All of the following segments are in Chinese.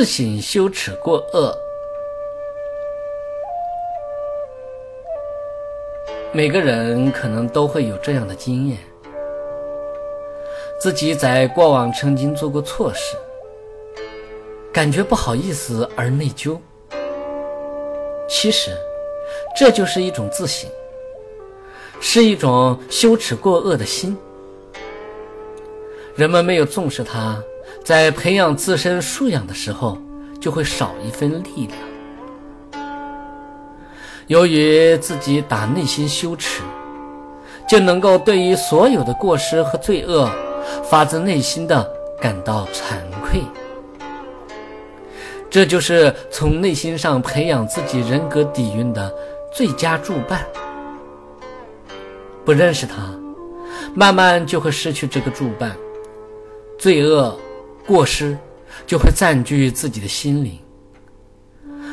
自省羞耻过恶。每个人可能都会有这样的经验：自己在过往曾经做过错事，感觉不好意思而内疚。其实，这就是一种自省，是一种羞耻过恶的心。人们没有重视它，在培养自身素养的时候，就会少一份力量。由于自己打内心羞耻，就能够对于所有的过失和罪恶，发自内心的感到惭愧。这就是从内心上培养自己人格底蕴的最佳助伴。不认识他，慢慢就会失去这个助伴，罪恶、过失就会占据自己的心灵，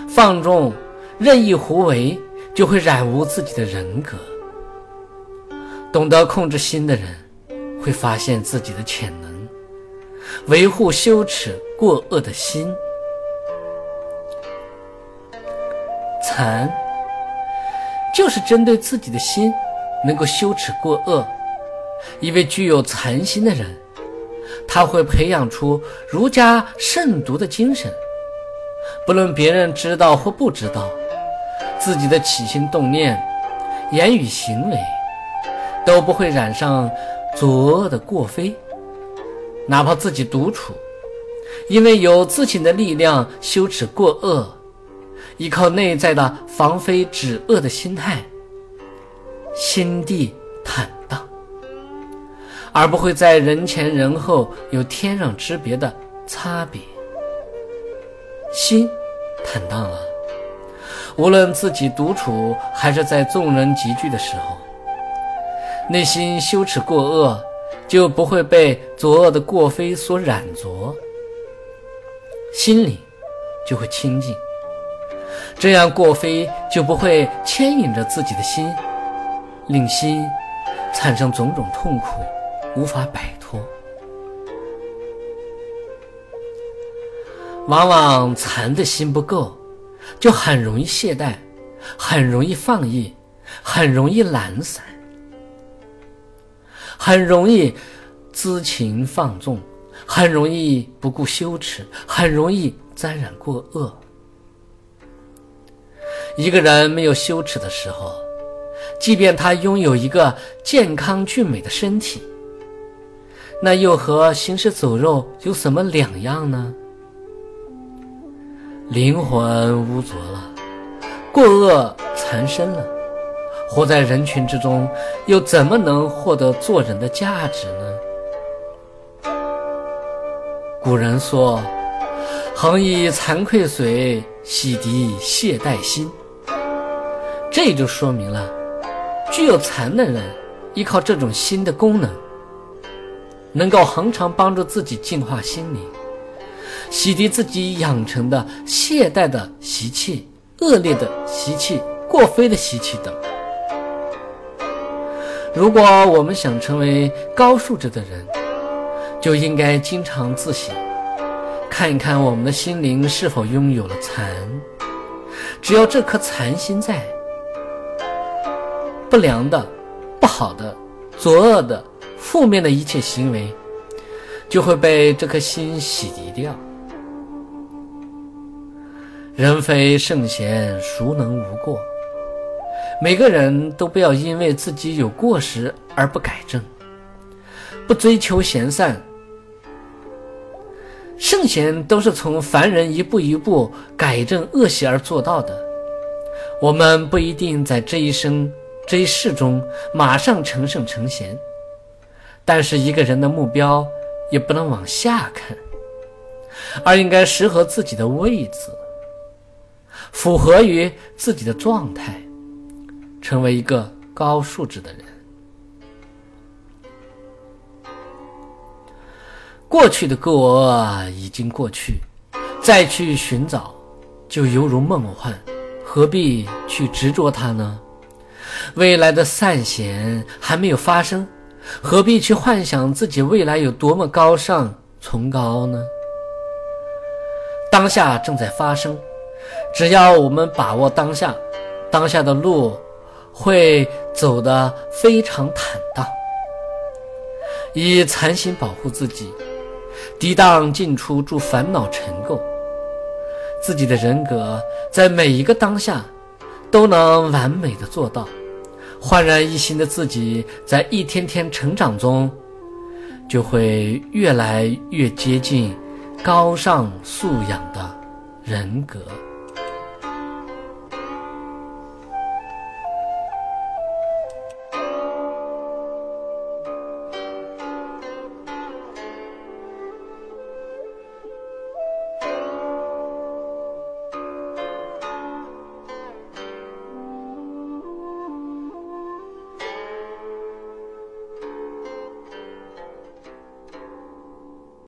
放纵、任意胡为。就会染污自己的人格。懂得控制心的人，会发现自己的潜能，维护羞耻过恶的心。禅，就是针对自己的心能够羞耻过恶。一位具有禅心的人，他会培养出儒家慎独的精神，不论别人知道或不知道。自己的起心动念、言语行为都不会染上作恶的过非，哪怕自己独处，因为有自省的力量，羞耻过恶，依靠内在的防非止恶的心态，心地坦，而不会在人前人后有天壤之别的差别，心坦荡了。无论自己独处，还是在众人集聚的时候，内心羞耻过恶，就不会被作恶的过非所染着，心里就会清净。这样过非就不会牵引着自己的心，令心产生种种痛苦，无法摆脱。往往残的心不够。就很容易懈怠，很容易放逸，很容易懒散，很容易知情放纵，很容易不顾羞耻，很容易沾染过恶。一个人没有羞耻的时候，即便他拥有一个健康俊美的身体，那又和行尸走肉有什么两样呢？灵魂污浊了，过恶缠身了，活在人群之中，又怎么能获得做人的价值呢？古人说：“恒以惭愧水洗涤懈怠心。”这就说明了，具有残的人，依靠这种心的功能，能够恒常帮助自己净化心灵。洗涤自己养成的懈怠的习气、恶劣的习气、过非的习气等。如果我们想成为高素质的人，就应该经常自省，看一看我们的心灵是否拥有了残。只要这颗残心在，不良的、不好的、作恶的、负面的一切行为，就会被这颗心洗涤掉。人非圣贤，孰能无过？每个人都不要因为自己有过失而不改正，不追求贤善。圣贤都是从凡人一步一步改正恶习而做到的。我们不一定在这一生、这一世中马上成圣成贤，但是一个人的目标也不能往下看，而应该适合自己的位置。符合于自己的状态，成为一个高素质的人。过去的过恶已经过去，再去寻找，就犹如梦幻，何必去执着它呢？未来的善贤还没有发生，何必去幻想自己未来有多么高尚崇高呢？当下正在发生。只要我们把握当下，当下的路会走得非常坦荡。以禅心保护自己，涤荡进出助烦恼尘垢，自己的人格在每一个当下都能完美的做到。焕然一新的自己，在一天天成长中，就会越来越接近高尚素养的人格。